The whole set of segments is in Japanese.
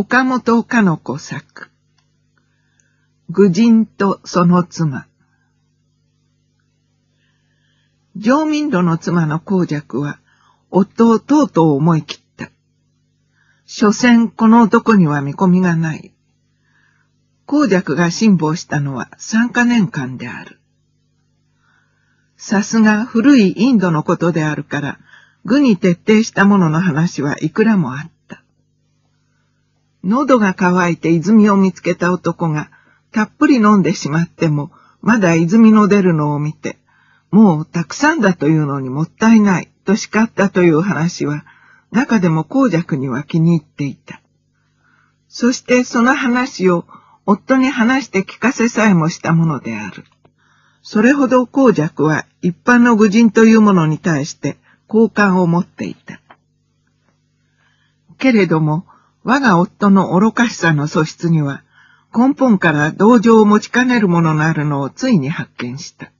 岡本かの子作。愚人とその妻。上民度の妻の公爵は、夫をとうとう思い切った。所詮この男には見込みがない。公爵が辛抱したのは三か年間である。さすが古いインドのことであるから、具に徹底したものの話はいくらもあった。喉が渇いて泉を見つけた男がたっぷり飲んでしまっても、まだ泉の出るのを見て、もうたくさんだというのにもったいないと叱ったという話は、中でも公爵には気に入っていた。そしてその話を夫に話して聞かせさえもしたものである。それほど公爵は一般の愚人というものに対して好感を持っていた。けれども、我が夫の愚かしさの素質には、根本から同情を持ちかねるもののあるのをついに発見した。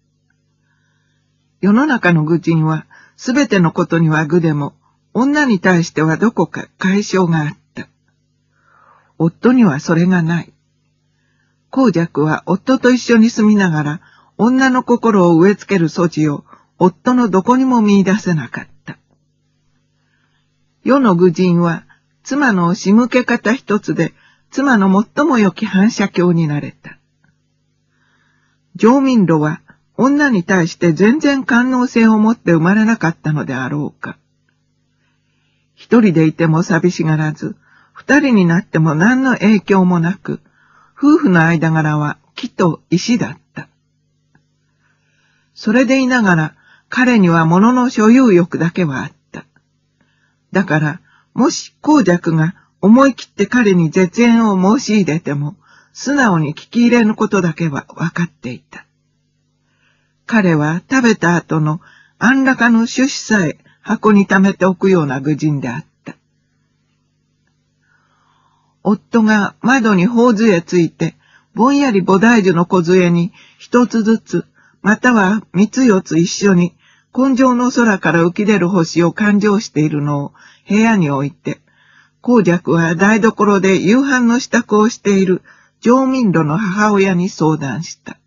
世の中の愚人は、すべてのことには愚でも、女に対してはどこか解消があった。夫にはそれがない。公爵は夫と一緒に住みながら、女の心を植え付ける素地を夫のどこにも見出せなかった。世の愚人は、妻の仕向け方一つで、妻の最も良き反射鏡になれた。上民路は、女に対して全然官能性を持って生まれなかったのであろうか。一人でいても寂しがらず、二人になっても何の影響もなく、夫婦の間柄は木と石だった。それでいながら彼には物の所有欲だけはあった。だから、もし公爵が思い切って彼に絶縁を申し入れても、素直に聞き入れぬことだけは分かっていた。彼は食べた後の安らかの種子さえ箱に溜めておくような愚人であった。夫が窓に頬杖ついて、ぼんやり菩提樹の小杖に一つずつ、または三つ四つ一緒に、根性の空から浮き出る星を勘定しているのを部屋に置いて、公爵は台所で夕飯の支度をしている上民路の母親に相談した。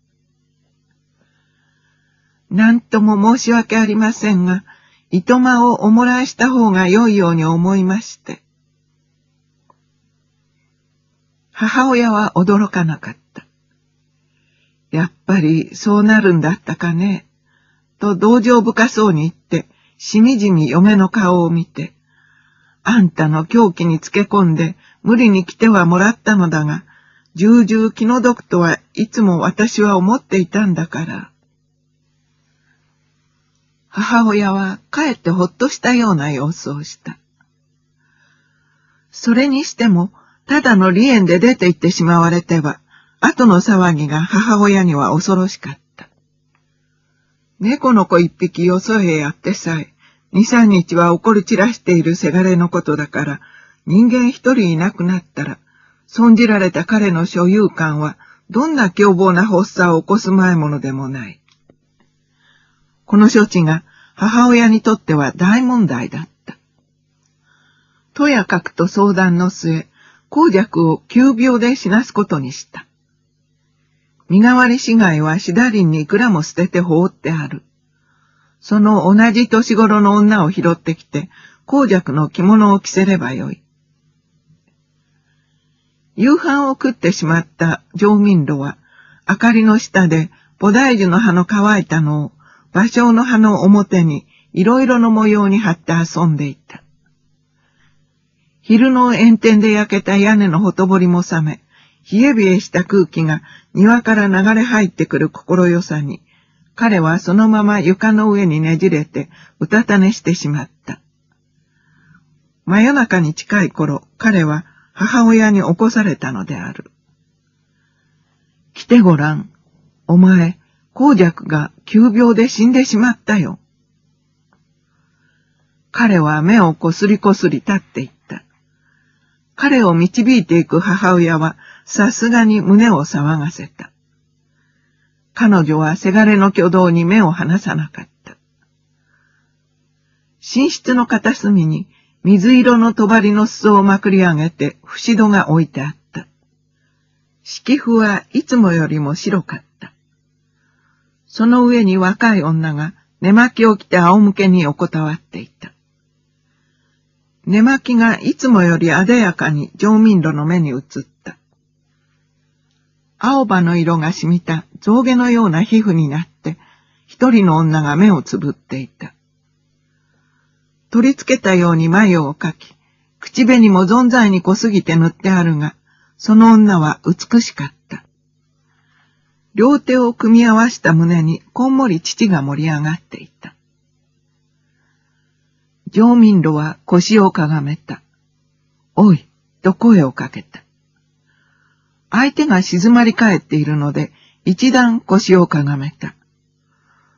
何とも申し訳ありませんが、糸間をおもらいした方が良いように思いまして。母親は驚かなかった。やっぱりそうなるんだったかね、と同情深そうに言って、しみじみ嫁の顔を見て、あんたの狂気につけ込んで無理に来てはもらったのだが、重々気の毒とはいつも私は思っていたんだから。母親はかえってほっとしたような様子をした。それにしても、ただの離縁で出て行ってしまわれては、後の騒ぎが母親には恐ろしかった。猫の子一匹よそへやってさえ、二三日は怒り散らしているせがれのことだから、人間一人いなくなったら、損じられた彼の所有感は、どんな凶暴な発作を起こす前ものでもない。この処置が母親にとっては大問題だった。とやかくと相談の末、公爵を急病で死なすことにした。身代わり死骸はシダリンにいくらも捨てて放ってある。その同じ年頃の女を拾ってきて、公爵の着物を着せればよい。夕飯を食ってしまった上民路は、明かりの下で菩提樹の葉の乾いたのを、芭蕉の葉の表にいろいろの模様に貼って遊んでいた。昼の炎天で焼けた屋根のほとぼりも冷め、冷え冷えした空気が庭から流れ入ってくる心よさに、彼はそのまま床の上にねじれて、うたた寝してしまった。真夜中に近い頃、彼は母親に起こされたのである。来てごらん。お前、公爵が急病で死んでしまったよ。彼は目をこすりこすり立っていった。彼を導いていく母親はさすがに胸を騒がせた。彼女はせがれの挙動に目を離さなかった。寝室の片隅に水色の帳の裾をまくり上げて、節戸が置いてあった。敷布はいつもよりも白かった。その上に若い女が寝巻きを着て仰向けに横たわっていた。寝巻きがいつもより艶やかに上民路の目に映った。青葉の色が染みた象牙のような皮膚になって、一人の女が目をつぶっていた。取り付けたように眉を描き、口紅も存在に濃すぎて塗ってあるが、その女は美しかった。両手を組み合わした胸にこんもり父が盛り上がっていた。上民路は腰をかがめた。おい、と声をかけた。相手が静まり返っているので、一段腰をかがめた。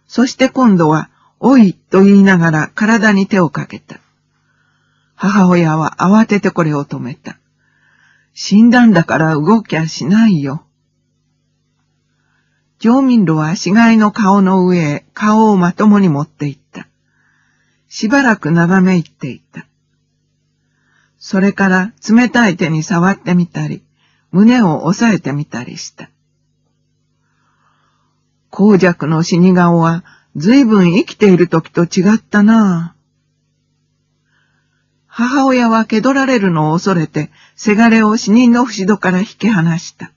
そして今度はおいと言いながら体に手をかけた。母親は慌ててこれを止めた。死んだんだから動きゃしないよ。上民路は死骸の顔の上へ顔をまともに持って行った。しばらく眺め入っていた。それから冷たい手に触ってみたり、胸を押さえてみたりした。公爵の死に顔は随分生きている時と違ったな母親は気取られるのを恐れて、せがれを死人の節戸から引き離した。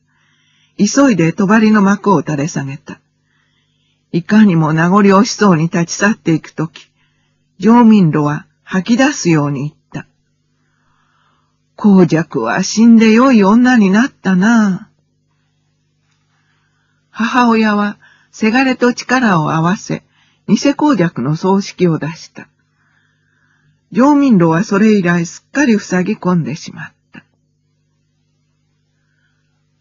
急いで帳の幕を垂れ下げた。いかにも名残惜しそうに立ち去っていくとき、上民路は吐き出すように言。公爵は死んで良い女になったな母親はせがれと力を合わせ、偽公爵の葬式を出した。上民路はそれ以来すっかり塞ぎ込んでしまった。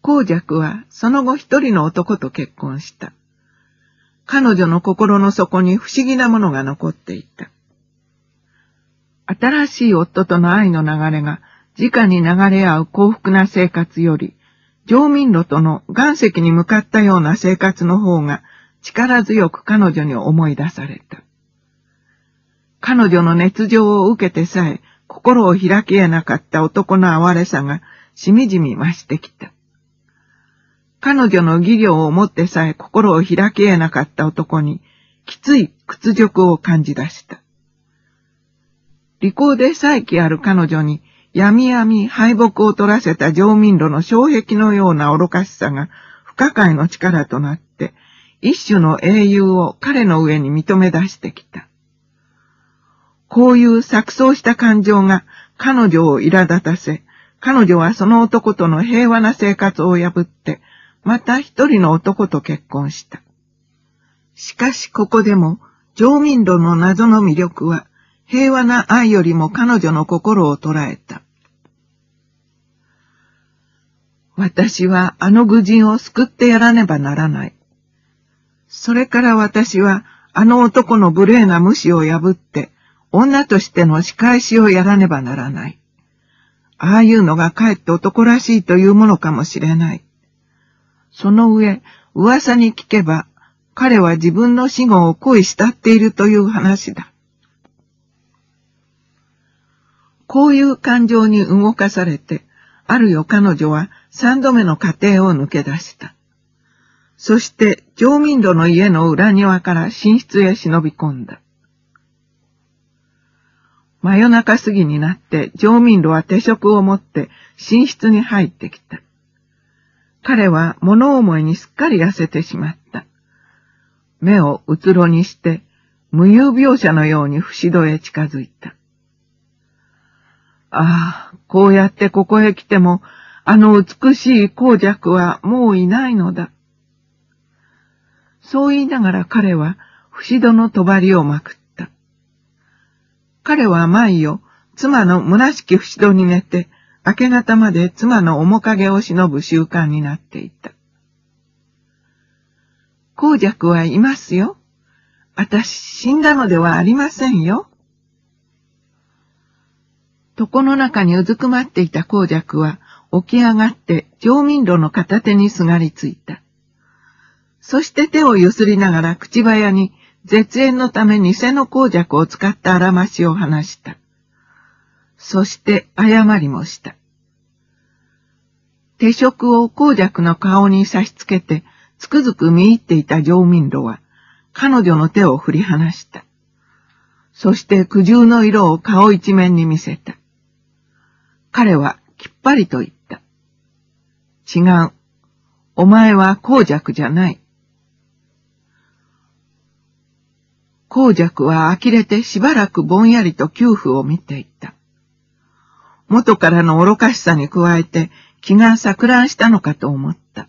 公爵はその後一人の男と結婚した。彼女の心の底に不思議なものが残っていた。新しい夫との愛の流れが直に流れ合う幸福な生活より、上民路との岩石に向かったような生活の方が力強く彼女に思い出された。彼女の熱情を受けてさえ心を開き得なかった男の哀れさがしみじみ増してきた。彼女の技量をもってさえ心を開き得なかった男にきつい屈辱を感じ出した。利口で再起ある彼女に闇闇敗北を取らせた上民路の障壁のような愚かしさが不可解の力となって一種の英雄を彼の上に認め出してきた。こういう錯綜した感情が彼女を苛立たせ、彼女はその男との平和な生活を破って、また一人の男と結婚した。しかしここでも、上民路の謎の魅力は、平和な愛よりも彼女の心を捉えた。私はあの愚人を救ってやらねばならない。それから私は、あの男の無礼な無視を破って、女としての仕返しをやらねばならない。ああいうのがかえって男らしいというものかもしれない。その上、噂に聞けば、彼は自分の死後を恋したっているという話だ。こういう感情に動かされて、あるよ彼女は三度目の家庭を抜け出した。そして上民路の家の裏庭から寝室へ忍び込んだ。真夜中過ぎになって上民路は手食を持って寝室に入ってきた。彼は物思いにすっかり痩せてしまった。目をうつろにして無遊描写のように不死戸へ近づいた。ああ、こうやってここへ来ても、あの美しい公爵はもういないのだ。そう言いながら彼は、不死戸の帳をまくった。彼は毎夜、妻の虚しき不死戸に寝て、明け方まで妻の面影を忍ぶ習慣になっていた。公爵はいますよ。私死んだのではありませんよ。床の中にうずくまっていた公爵は起き上がって上民路の片手にすがりついた。そして手をゆすりながら口早に絶縁のため偽の公爵を使ったあらましを話した。そして謝りもした。手食を公爵の顔に差し付けて、つくづく見入っていた上民路は、彼女の手を振り離した。そして苦渋の色を顔一面に見せた。彼はきっぱりと言った。違う。お前は公爵じゃない。公爵は呆れてしばらくぼんやりと給付を見ていた。元からの愚かしさに加えて気が錯乱したのかと思った。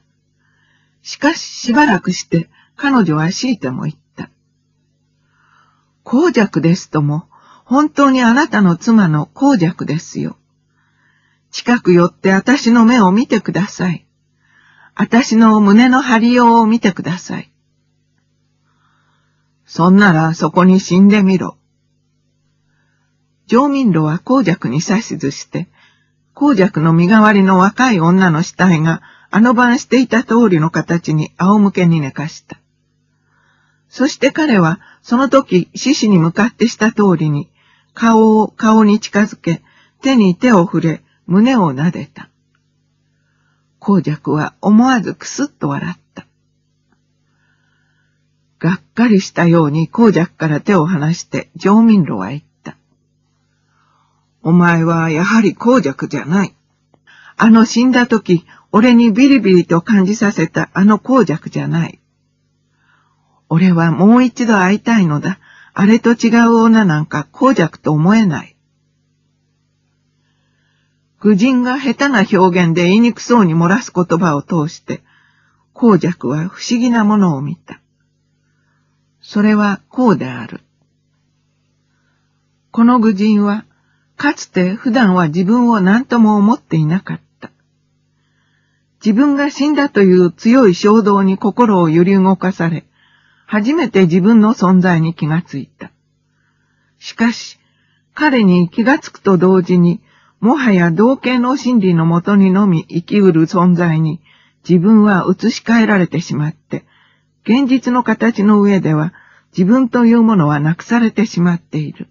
しかししばらくして彼女は強いても言った。公爵ですとも、本当にあなたの妻の公爵ですよ。近く寄って私の目を見てください。私の胸の張りようを見てください。そんならそこに死んでみろ。上民路は公爵に指図して、公爵の身代わりの若い女の死体があの晩していた通りの形に仰向けに寝かした。そして彼はその時獅子に向かってした通りに顔を顔に近づけ、手に手を触れ、胸を撫でた。公爵は思わずくすっと笑った。がっかりしたように公爵から手を離して上民路は言った。お前はやはり公爵じゃない。あの死んだ時、俺にビリビリと感じさせたあの公爵じゃない。俺はもう一度会いたいのだ。あれと違う女なんか公爵と思えない。愚人が下手な表現で言いにくそうに漏らす言葉を通して、公爵は不思議なものを見た。それはこうである。この愚人は、かつて普段は自分を何とも思っていなかった。自分が死んだという強い衝動に心を揺り動かされ、初めて自分の存在に気がついた。しかし、彼に気がつくと同時に、もはや同型の真理のもとにのみ生きうる存在に自分は移し替えられてしまって、現実の形の上では自分というものはなくされてしまっている。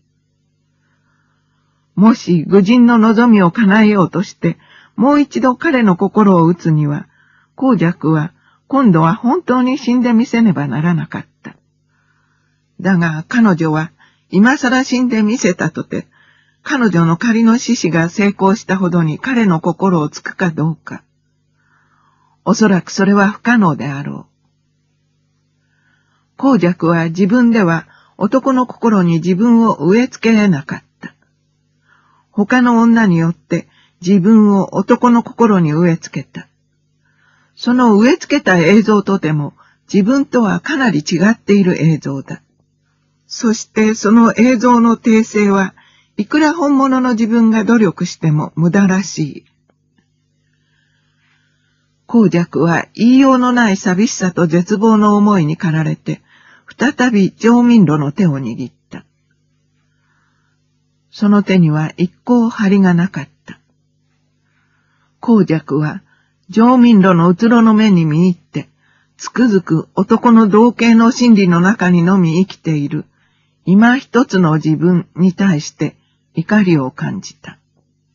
もし愚人の望みを叶えようとして、もう一度彼の心を打つには、公爵は今度は本当に死んでみせねばならなかった。だが彼女は今更死んでみせたとて、彼女の仮の獅子が成功したほどに彼の心をつくかどうか。おそらくそれは不可能であろう。公爵は自分では男の心に自分を植え付け得なかった。他の女によって自分を男の心に植え付けた。その植え付けた映像とても自分とはかなり違っている映像だ。そしてその映像の訂正はいくら本物の自分が努力しても無駄らしい。公爵は言いようのない寂しさと絶望の思いに駆られて、再び上民路の手を握った。その手には一向張りがなかった。公爵は上民路のうつろの目に見入って、つくづく男の同型の心理の中にのみ生きている、今一つの自分に対して怒りを感じた。